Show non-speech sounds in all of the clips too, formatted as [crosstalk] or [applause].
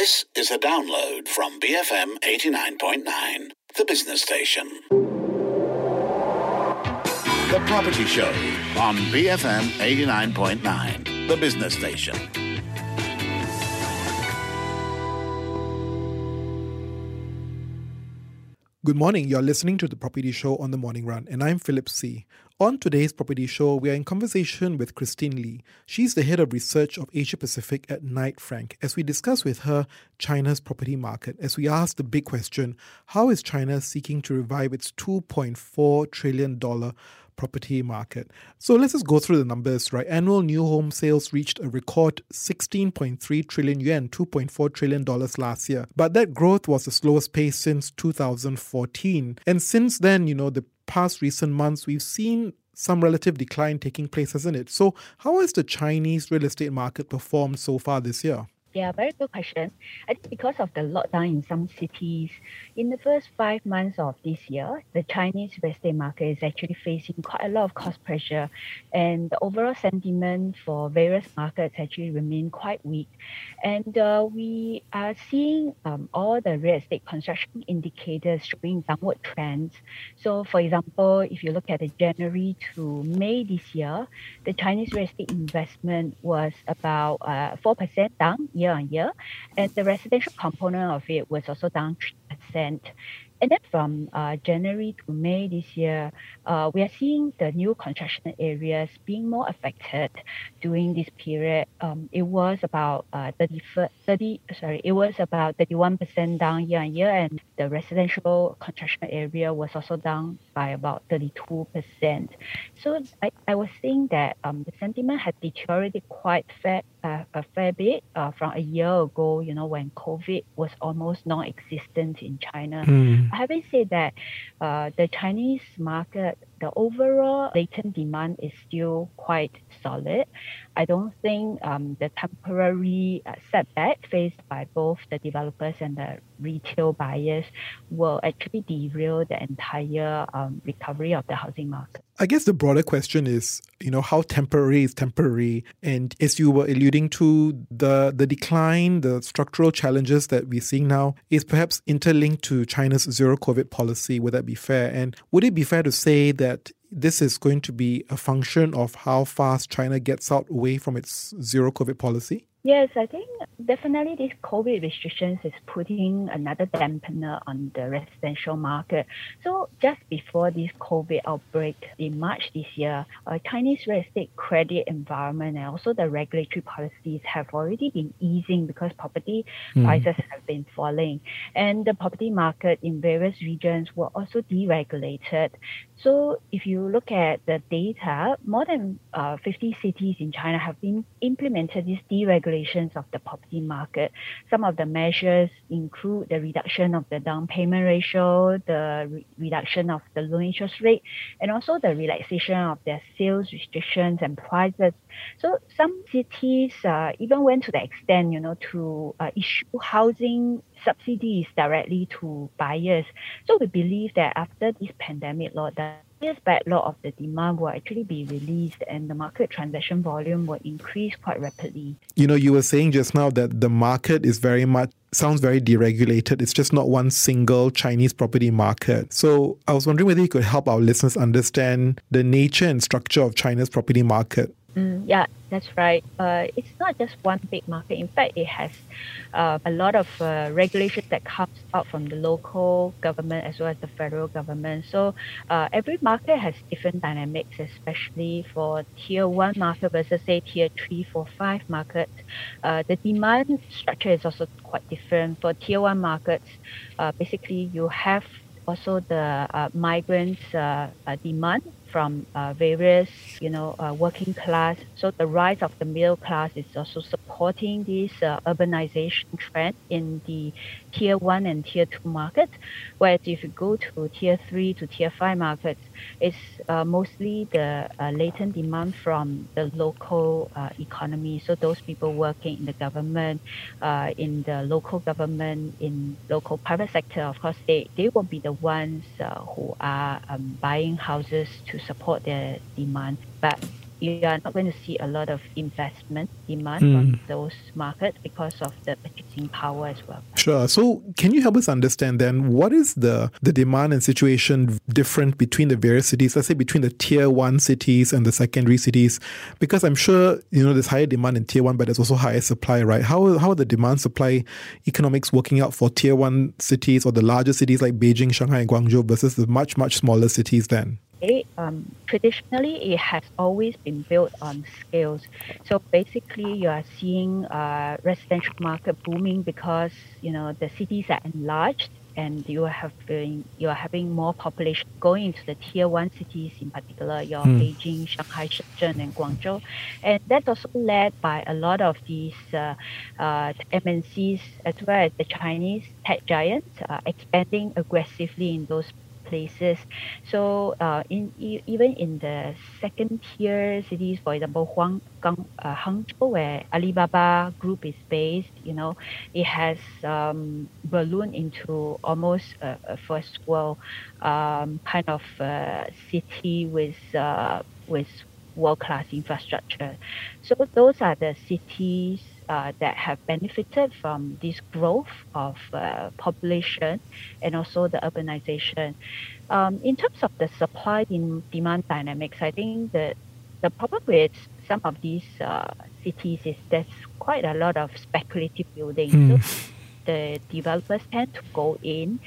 This is a download from BFM 89.9, the business station. The Property Show on BFM 89.9, the business station. Good morning. You're listening to the Property Show on the Morning Run, and I'm Philip See. On today's Property Show, we are in conversation with Christine Lee. She's the head of research of Asia Pacific at Knight Frank, as we discuss with her China's property market. As we ask the big question how is China seeking to revive its $2.4 trillion property market. So let's just go through the numbers, right? Annual new home sales reached a record 16.3 trillion yuan, $2.4 trillion last year. But that growth was the slowest pace since 2014. And since then, you know, the past recent months, we've seen some relative decline taking place, hasn't it? So, how has the Chinese real estate market performed so far this year? Yeah, very good question. I think because of the lockdown in some cities, in the first five months of this year, the Chinese real estate market is actually facing quite a lot of cost pressure, and the overall sentiment for various markets actually remain quite weak. And uh, we are seeing um, all the real estate construction indicators showing downward trends. So, for example, if you look at the January to May this year, the Chinese real estate investment was about uh, 4% down year on year, and the residential component of it was also down 3%. And then from uh, January to May this year, uh, we are seeing the new construction areas being more affected during this period. Um, it was about uh, 30, 30, sorry, it was about 31% down year on year, and the residential construction area was also down by about 32%. So I, I was saying that um, the sentiment had deteriorated quite fair, uh, a fair bit uh, from a year ago, you know, when COVID was almost non-existent in China. Mm. Having said that, uh, the Chinese market, the overall latent demand is still quite solid. I don't think um, the temporary uh, setback faced by both the developers and the retail buyers will actually derail the entire um, recovery of the housing market. I guess the broader question is, you know, how temporary is temporary? And as you were alluding to, the the decline, the structural challenges that we're seeing now is perhaps interlinked to China's zero COVID policy. Would that be fair? And would it be fair to say that this is going to be a function of how fast China gets out away from its zero COVID policy? Yes, I think definitely this COVID restrictions is putting another dampener on the residential market. So just before this COVID outbreak in March this year, uh, Chinese real estate credit environment and also the regulatory policies have already been easing because property mm. prices have been falling. And the property market in various regions were also deregulated. So if you look at the data, more than uh, 50 cities in China have been implemented these deregulations of the property market. Some of the measures include the reduction of the down payment ratio, the re- reduction of the loan interest rate, and also the relaxation of their sales restrictions and prices. So some cities uh, even went to the extent, you know, to uh, issue housing subsidies directly to buyers. So we believe that after this pandemic lockdown, this backlog of the demand will actually be released and the market transaction volume will increase quite rapidly. You know, you were saying just now that the market is very much sounds very deregulated. It's just not one single Chinese property market. So I was wondering whether you could help our listeners understand the nature and structure of China's property market. Mm, yeah, that's right. Uh, it's not just one big market. In fact, it has uh, a lot of uh, regulations that comes out from the local government as well as the federal government. So uh, every market has different dynamics, especially for tier one market versus say tier three, four, five markets. Uh, the demand structure is also quite different. For tier one markets, uh, basically you have also the migrants demand from uh, various, you know, uh, working class. So the rise of the middle class is also supporting this uh, urbanization trend in the tier one and tier two markets. Whereas if you go to tier three to tier five markets, it's uh, mostly the uh, latent demand from the local uh, economy. So those people working in the government, in the local government, in local private sector, of course, they, they will be the ones who are um, buying houses to support their demand. But you are not going to see a lot of investment demand mm. from those markets because of the purchasing power as well. Sure. So, can you help us understand then what is the the demand and situation different between the various cities? Let's say between the tier one cities and the secondary cities, because I'm sure you know there's higher demand in tier one, but there's also higher supply, right? How how are the demand supply economics working out for tier one cities or the larger cities like Beijing, Shanghai, and Guangzhou versus the much much smaller cities then? Um, traditionally it has always been built on scales. So basically, you are seeing uh, residential market booming because you know the cities are enlarged and you have been you are having more population going into the tier one cities in particular, your mm. Beijing, Shanghai, Shenzhen, and Guangzhou, and that's also led by a lot of these uh, uh, MNCs as well as the Chinese tech giants uh, expanding aggressively in those places. So uh, in even in the second tier cities, for example, Huang, Gang, uh, Hangzhou, where Alibaba Group is based, you know, it has um, ballooned into almost a, a first world um, kind of uh, city with uh, with world class infrastructure. So those are the cities uh, that have benefited from this growth of uh, population and also the urbanization. Um, in terms of the supply and demand dynamics, I think that the problem with some of these uh, cities is there's quite a lot of speculative building. Mm. So the developers tend to go in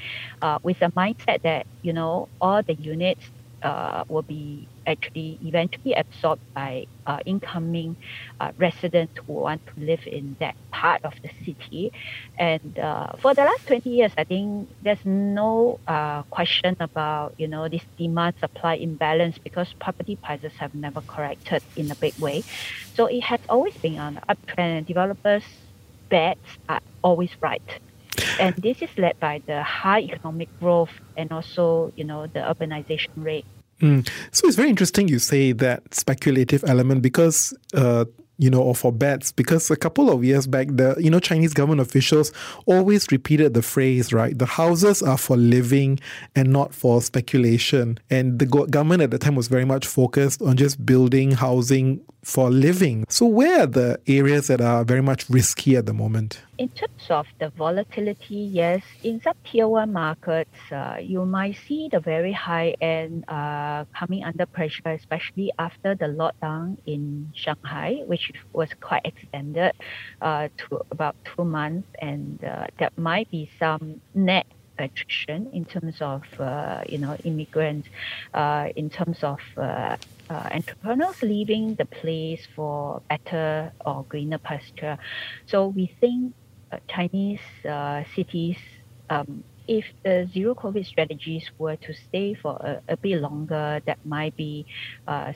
uh, with a mindset that you know all the units uh, will be actually eventually absorbed by uh, incoming uh, residents who want to live in that part of the city. And uh, for the last 20 years, I think there's no uh, question about, you know, this demand supply imbalance because property prices have never corrected in a big way. So it has always been on the uptrend developers' bets are always right. And this is led by the high economic growth and also, you know, the urbanization rate Mm. So it's very interesting you say that speculative element because uh, you know, or for bets, because a couple of years back, the you know Chinese government officials always repeated the phrase, right? The houses are for living and not for speculation. And the government at the time was very much focused on just building housing for living. So, where are the areas that are very much risky at the moment? In terms of the volatility, yes, in some tier one markets, uh, you might see the very high end uh, coming under pressure, especially after the lockdown in Shanghai, which was quite extended uh, to about two months, and uh, there might be some net attrition in terms of uh, you know immigrants, uh, in terms of uh, uh, entrepreneurs leaving the place for better or greener pasture. So we think uh, Chinese uh, cities, um, if the zero COVID strategies were to stay for a, a bit longer, that might be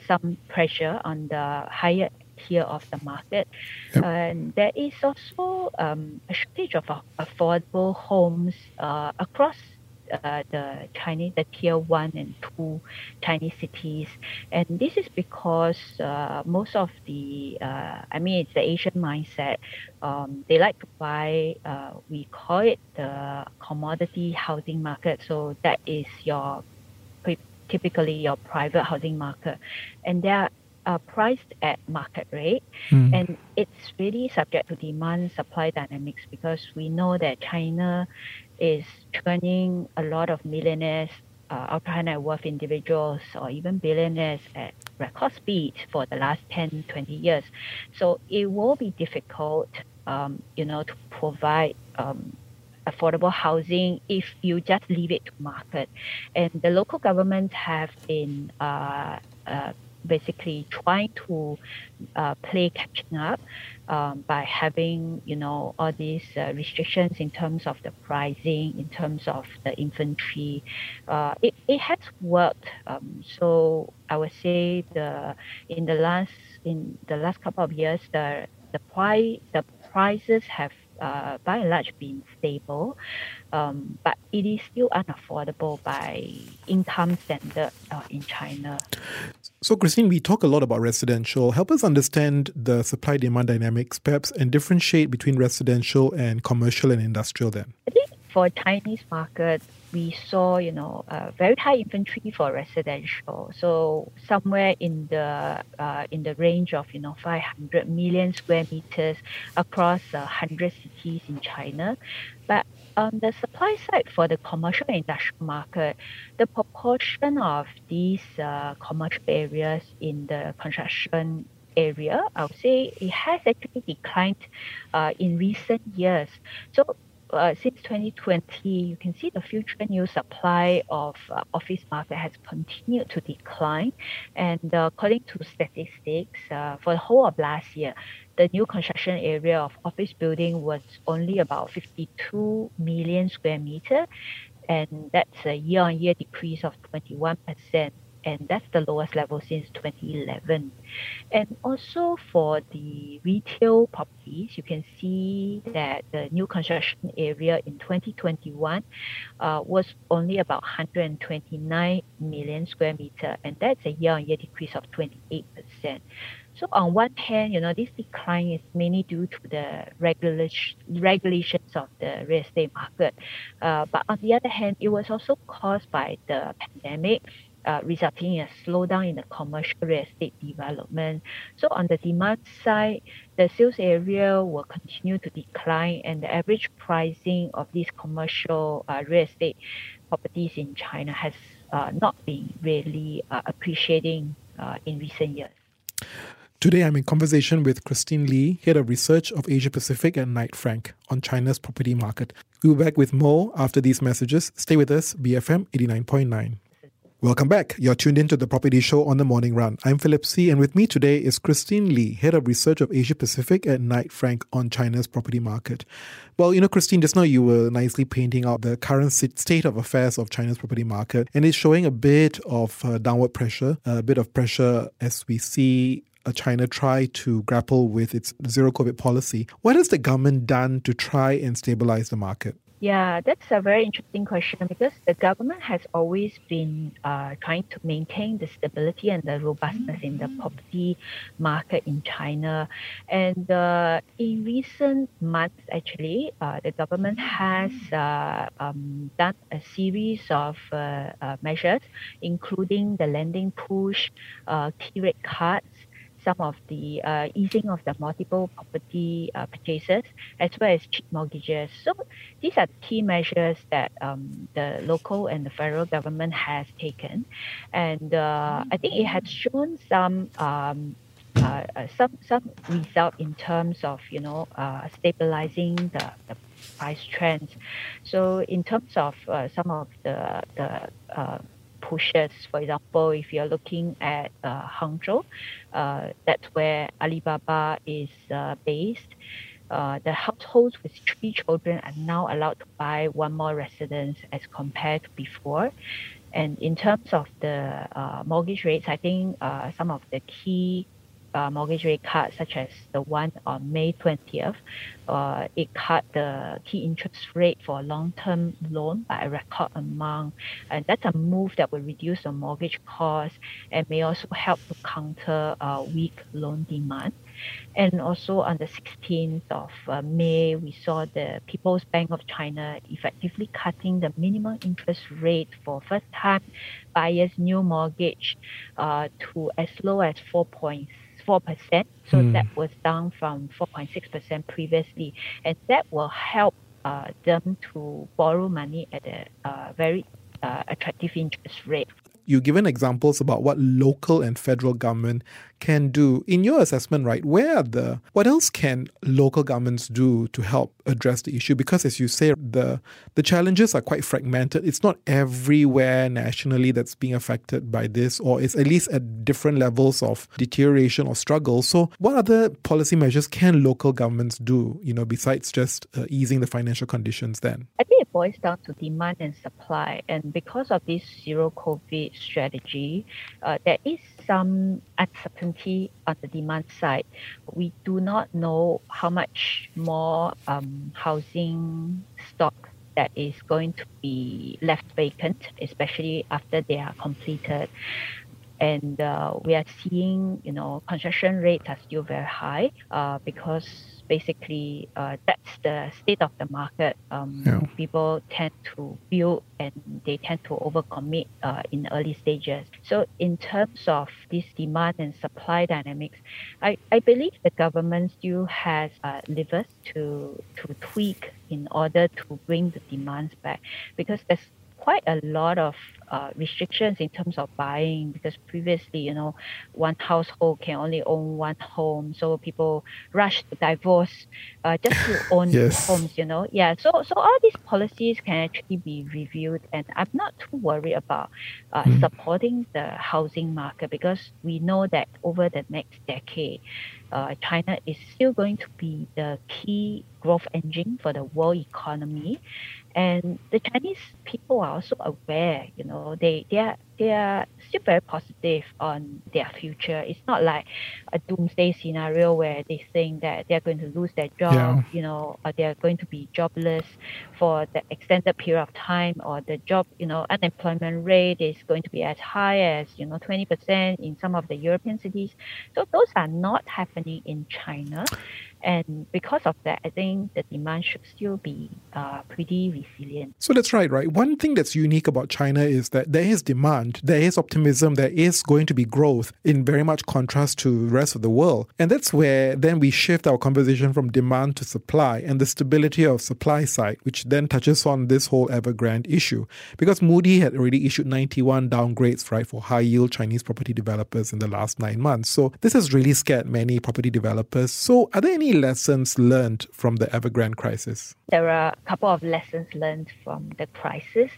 some pressure on the higher tier of the market. Yep. And there is also um, a shortage of affordable homes uh, across uh, the Chinese, the tier one and two Chinese cities, and this is because uh, most of the, uh, I mean, it's the Asian mindset. Um, they like to buy. Uh, we call it the commodity housing market. So that is your typically your private housing market, and there are uh, priced at market rate, mm. and it's really subject to demand supply dynamics because we know that China is turning a lot of millionaires, uh, ultra high net worth individuals, or even billionaires at record speed for the last 10, 20 years. So it will be difficult, um, you know, to provide um, affordable housing if you just leave it to market. And the local governments have been uh, uh, basically trying to uh, play catching up um, by having you know all these uh, restrictions in terms of the pricing, in terms of the inventory. Uh, it, it has worked. Um, so I would say the in the last in the last couple of years the the price the prices have uh, by and large been stable, um, but it is still unaffordable by income standard uh, in China. So, Christine, we talk a lot about residential. Help us understand the supply demand dynamics, perhaps, and differentiate between residential and commercial and industrial then. I think for Chinese market, we saw, you know, a very high inventory for residential. So somewhere in the uh, in the range of, you know, 500 million square meters across uh, 100 cities in China. But on the supply side for the commercial industrial market, the proportion of these uh, commercial areas in the construction area, I would say it has actually declined uh, in recent years. So uh, since 2020, you can see the future new supply of uh, office market has continued to decline. And uh, according to statistics, uh, for the whole of last year, the new construction area of office building was only about 52 million square meter. And that's a year-on-year decrease of 21% and that's the lowest level since 2011. And also for the retail properties, you can see that the new construction area in 2021 uh, was only about 129 million square meter, and that's a year-on-year decrease of 28%. So on one hand, you know, this decline is mainly due to the regulation, regulations of the real estate market. Uh, but on the other hand, it was also caused by the pandemic uh, resulting in a slowdown in the commercial real estate development. So on the demand side, the sales area will continue to decline and the average pricing of these commercial uh, real estate properties in China has uh, not been really uh, appreciating uh, in recent years. Today, I'm in conversation with Christine Lee, Head of Research of Asia Pacific at Knight Frank on China's property market. We'll be back with more after these messages. Stay with us, BFM 89.9. Welcome back. You're tuned into the Property Show on the Morning Run. I'm Philip See, and with me today is Christine Lee, Head of Research of Asia Pacific at Knight Frank on China's property market. Well, you know, Christine, just now you were nicely painting out the current state of affairs of China's property market, and it's showing a bit of uh, downward pressure, a bit of pressure as we see China try to grapple with its zero COVID policy. What has the government done to try and stabilize the market? Yeah, that's a very interesting question because the government has always been uh, trying to maintain the stability and the robustness in the property market in China. And uh, in recent months, actually, uh, the government has uh, um, done a series of uh, uh, measures, including the lending push, key rate cuts, some of the uh, easing of the multiple property uh, purchases as well as cheap mortgages. So these are key measures that um, the local and the federal government has taken, and uh, I think it has shown some. Um, uh, uh, some some result in terms of you know uh, stabilizing the, the price trends. So in terms of some of the the pushes. For example, if you're looking at uh, Hangzhou, uh, that's where Alibaba is uh, based. Uh, the households with three children are now allowed to buy one more residence as compared to before. And in terms of the uh, mortgage rates, I think uh, some of the key uh, mortgage rate cut, such as the one on May 20th, uh, it cut the key interest rate for a long-term loan by a record amount. And that's a move that will reduce the mortgage cost and may also help to counter uh, weak loan demand. And also on the 16th of uh, May, we saw the People's Bank of China effectively cutting the minimum interest rate for first-time buyers' new mortgage uh, to as low as 4.6 4%. So mm. that was down from 4.6% previously. And that will help uh, them to borrow money at a uh, very uh, attractive interest rate. You've given examples about what local and federal government can do. In your assessment, right, where the what else can local governments do to help address the issue? Because as you say, the the challenges are quite fragmented. It's not everywhere nationally that's being affected by this, or it's at least at different levels of deterioration or struggle. So, what other policy measures can local governments do? You know, besides just uh, easing the financial conditions. Then I think it boils down to demand and supply, and because of this zero COVID strategy, uh, there is some uncertainty on the demand side. We do not know how much more um, housing stock that is going to be left vacant, especially after they are completed. And uh, we are seeing, you know, construction rates are still very high uh, because basically uh, that's the state of the market. Um, Yeah. People tend to build and they tend to overcommit uh, in early stages. So in terms of this demand and supply dynamics, I, I believe the government still has uh, levers to to tweak in order to bring the demands back because there's quite a lot of uh, restrictions in terms of buying because previously, you know, one household can only own one home, so people rush to divorce uh, just to [laughs] own Yes. homes. You know, yeah. So so all these policies can actually be reviewed, and I'm not too worried about uh, Mm. supporting the housing market because we know that over the next decade, uh, China is still going to be the key growth engine for the world economy. And the Chinese people are also aware, you know, they, they are they are still very positive on their future. It's not like a doomsday scenario where they think that they're going to lose their job, Yeah. you know, or they're going to be jobless for the extended period of time, or the job, you know, unemployment rate is going to be as high as, you know, 20% in some of the European cities. So those are not happening in China. And because of that, I think the demand should still be uh, pretty resilient. So that's right, right? One thing that's unique about China is that there is demand, there is optimism, there is going to be growth in very much contrast to the rest of the world. And that's where then we shift our conversation from demand to supply and the stability of supply side, which then touches on this whole Evergrande issue. Because Moody had already issued 91 downgrades, right, for high yield Chinese property developers in the last nine months. So this has really scared many property developers. So are there any lessons learned from the Evergrande crisis? There are a couple of lessons learned from the crisis.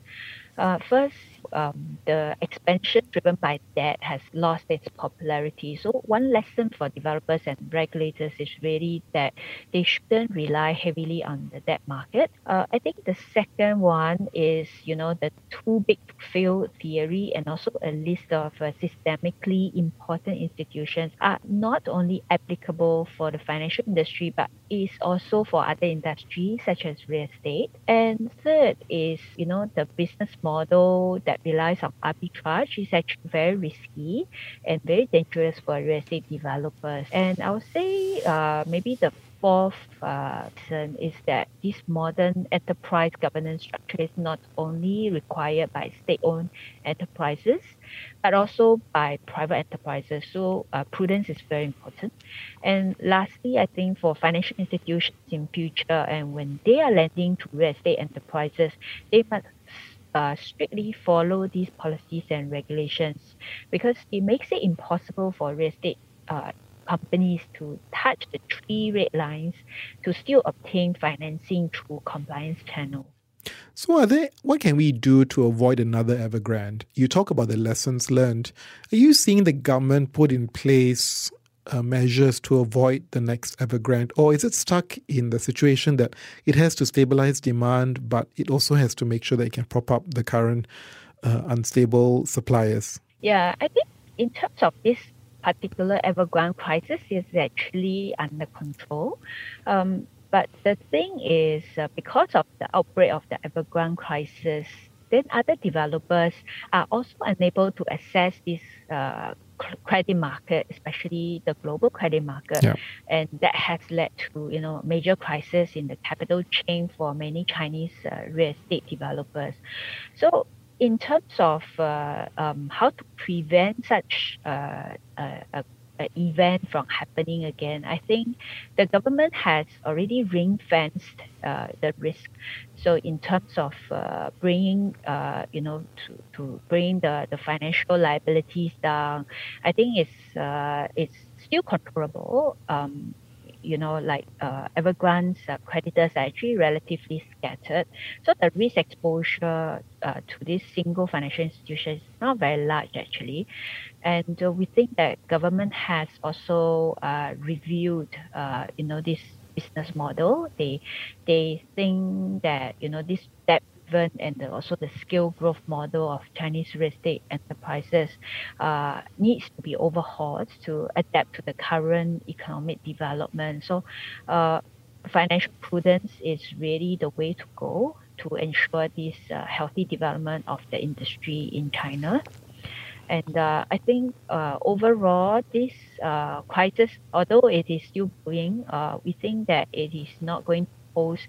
Uh, first, um, the expansion driven by debt has lost its popularity. So, one lesson for developers and regulators is really that they shouldn't rely heavily on the debt market. Uh, I think the second one is, you know, the too big to fail theory and also a list of uh, systemically important institutions are not only applicable for the financial industry, but is also for other industries such as real estate. And third is, you know, the business model that relies on arbitrage is actually very risky and very dangerous for real estate developers. And I would say uh, maybe the fourth uh, is that this modern enterprise governance structure is not only required by state-owned enterprises, but also by private enterprises. So uh, prudence is very important. And lastly, I think for financial institutions in future and when they are lending to real estate enterprises, they must uh, strictly follow these policies and regulations because it makes it impossible for real estate uh, companies to touch the three red lines to still obtain financing through compliance channels. So, are there what can we do to avoid another Evergrande? You talk about the lessons learned. Are you seeing the government put in place uh, measures to avoid the next Evergrande, or is it stuck in the situation that it has to stabilize demand, but it also has to make sure that it can prop up the current uh, unstable suppliers? Yeah, I think in terms of this particular Evergrande crisis, is actually under control. Um, but the thing is, uh, because of the outbreak of the Evergrande crisis, then other developers are also unable to access this uh, credit market, especially the global credit market, Yeah. and that has led to you know major crisis in the capital chain for many Chinese uh, real estate developers. So in terms of uh, um, how to prevent such uh, a event from happening again, I think the government has already ring fenced uh, the risk. So in terms of uh, bringing, uh, you know, to, to bring the, the financial liabilities down, I think it's uh, it's still controllable. Um, you know, like uh, Evergrande's uh, creditors are actually relatively scattered. So the risk exposure uh, to this single financial institution is not very large actually. And uh, we think that government has also uh, reviewed, uh, you know, this business model. They they think that you know this debt driven and the, also the scale growth model of Chinese real estate enterprises uh, needs to be overhauled to adapt to the current economic development. So, uh, financial prudence is really the way to go to ensure this uh, healthy development of the industry in China. And uh, I think uh, overall, this uh, crisis, although it is still brewing, uh, we think that it is not going to pose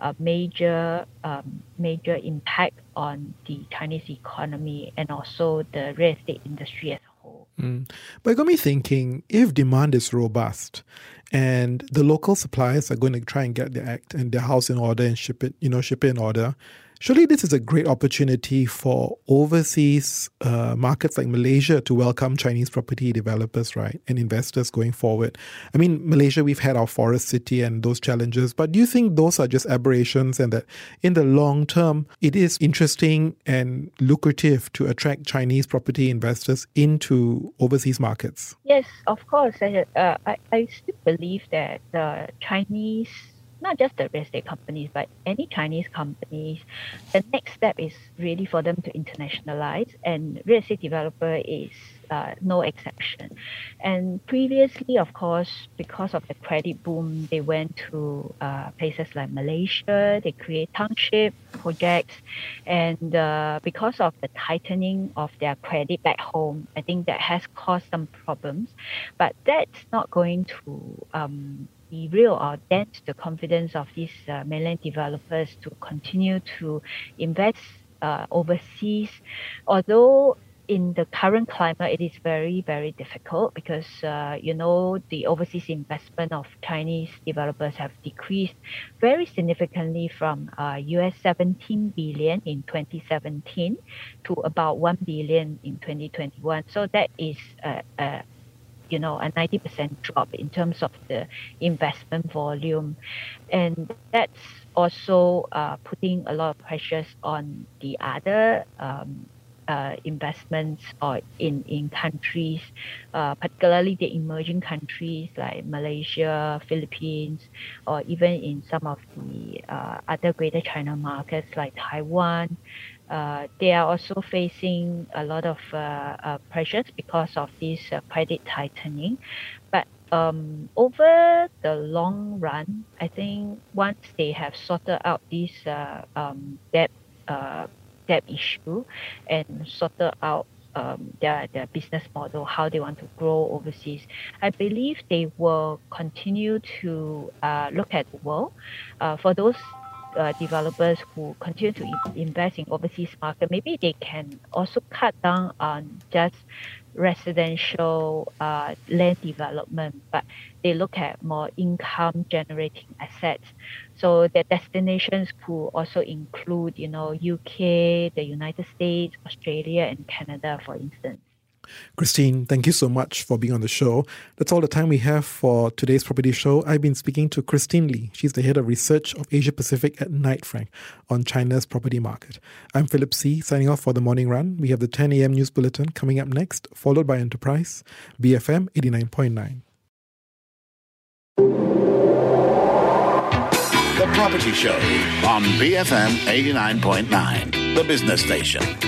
a major um, major impact on the Chinese economy and also the real estate industry as a whole. Mm. But it got me thinking if demand is robust and the local suppliers are going to try and get their act and their house in order and ship it, you know, ship it in order, Surely this is a great opportunity for overseas uh, markets like Malaysia to welcome Chinese property developers, right, and investors going forward. I mean, Malaysia, we've had our forest city and those challenges, but do you think those are just aberrations and that in the long term, it is interesting and lucrative to attract Chinese property investors into overseas markets? Yes, of course. Uh, I, I still believe that the Chinese not just the real estate companies, but any Chinese companies, the next step is really for them to internationalize, and real estate developer is uh, no exception. And previously, of course, because of the credit boom, they went to uh, places like Malaysia. They create township projects, and uh, because of the tightening of their credit back home, I think that has caused some problems. But that's not going to um, real or dent the confidence of these uh, mainland developers to continue to invest uh, overseas. Although in the current climate, it is very, very difficult because, uh, you know, the overseas investment of Chinese developers have decreased very significantly from uh, US 17 billion in 2017 to about 1 billion in 2021. So that is a, a you know a 90% drop in terms of the investment volume. And that's also uh, putting a lot of pressures on the other um, uh, investments or in, in countries, uh, particularly the emerging countries like Malaysia, Philippines, or even in some of the uh, other greater China markets like Taiwan, uh, they are also facing a lot of uh, uh, pressures because of this uh, credit tightening. But um, over the long run, I think once they have sorted out this uh, um, debt debt issue and sorted out um, their their business model, how they want to grow overseas. I believe they will continue to uh, look at the world. Uh, for those uh, developers who continue to invest in overseas market, maybe they can also cut down on just residential uh, land development, but they look at more income generating assets. So their destinations could also include, you know, UK, the United States, Australia, and Canada, for instance. Christine, thank you so much for being on the show. That's all the time we have for today's property show. I've been speaking to Christine Lee. She's the head of research of Asia Pacific at Knight Frank on China's property market. I'm Philip See, signing off for the morning run. We have the 10 a.m. news bulletin coming up next, followed by Enterprise, BFM 89.9. The Property Show on BFM 89.9, the business station.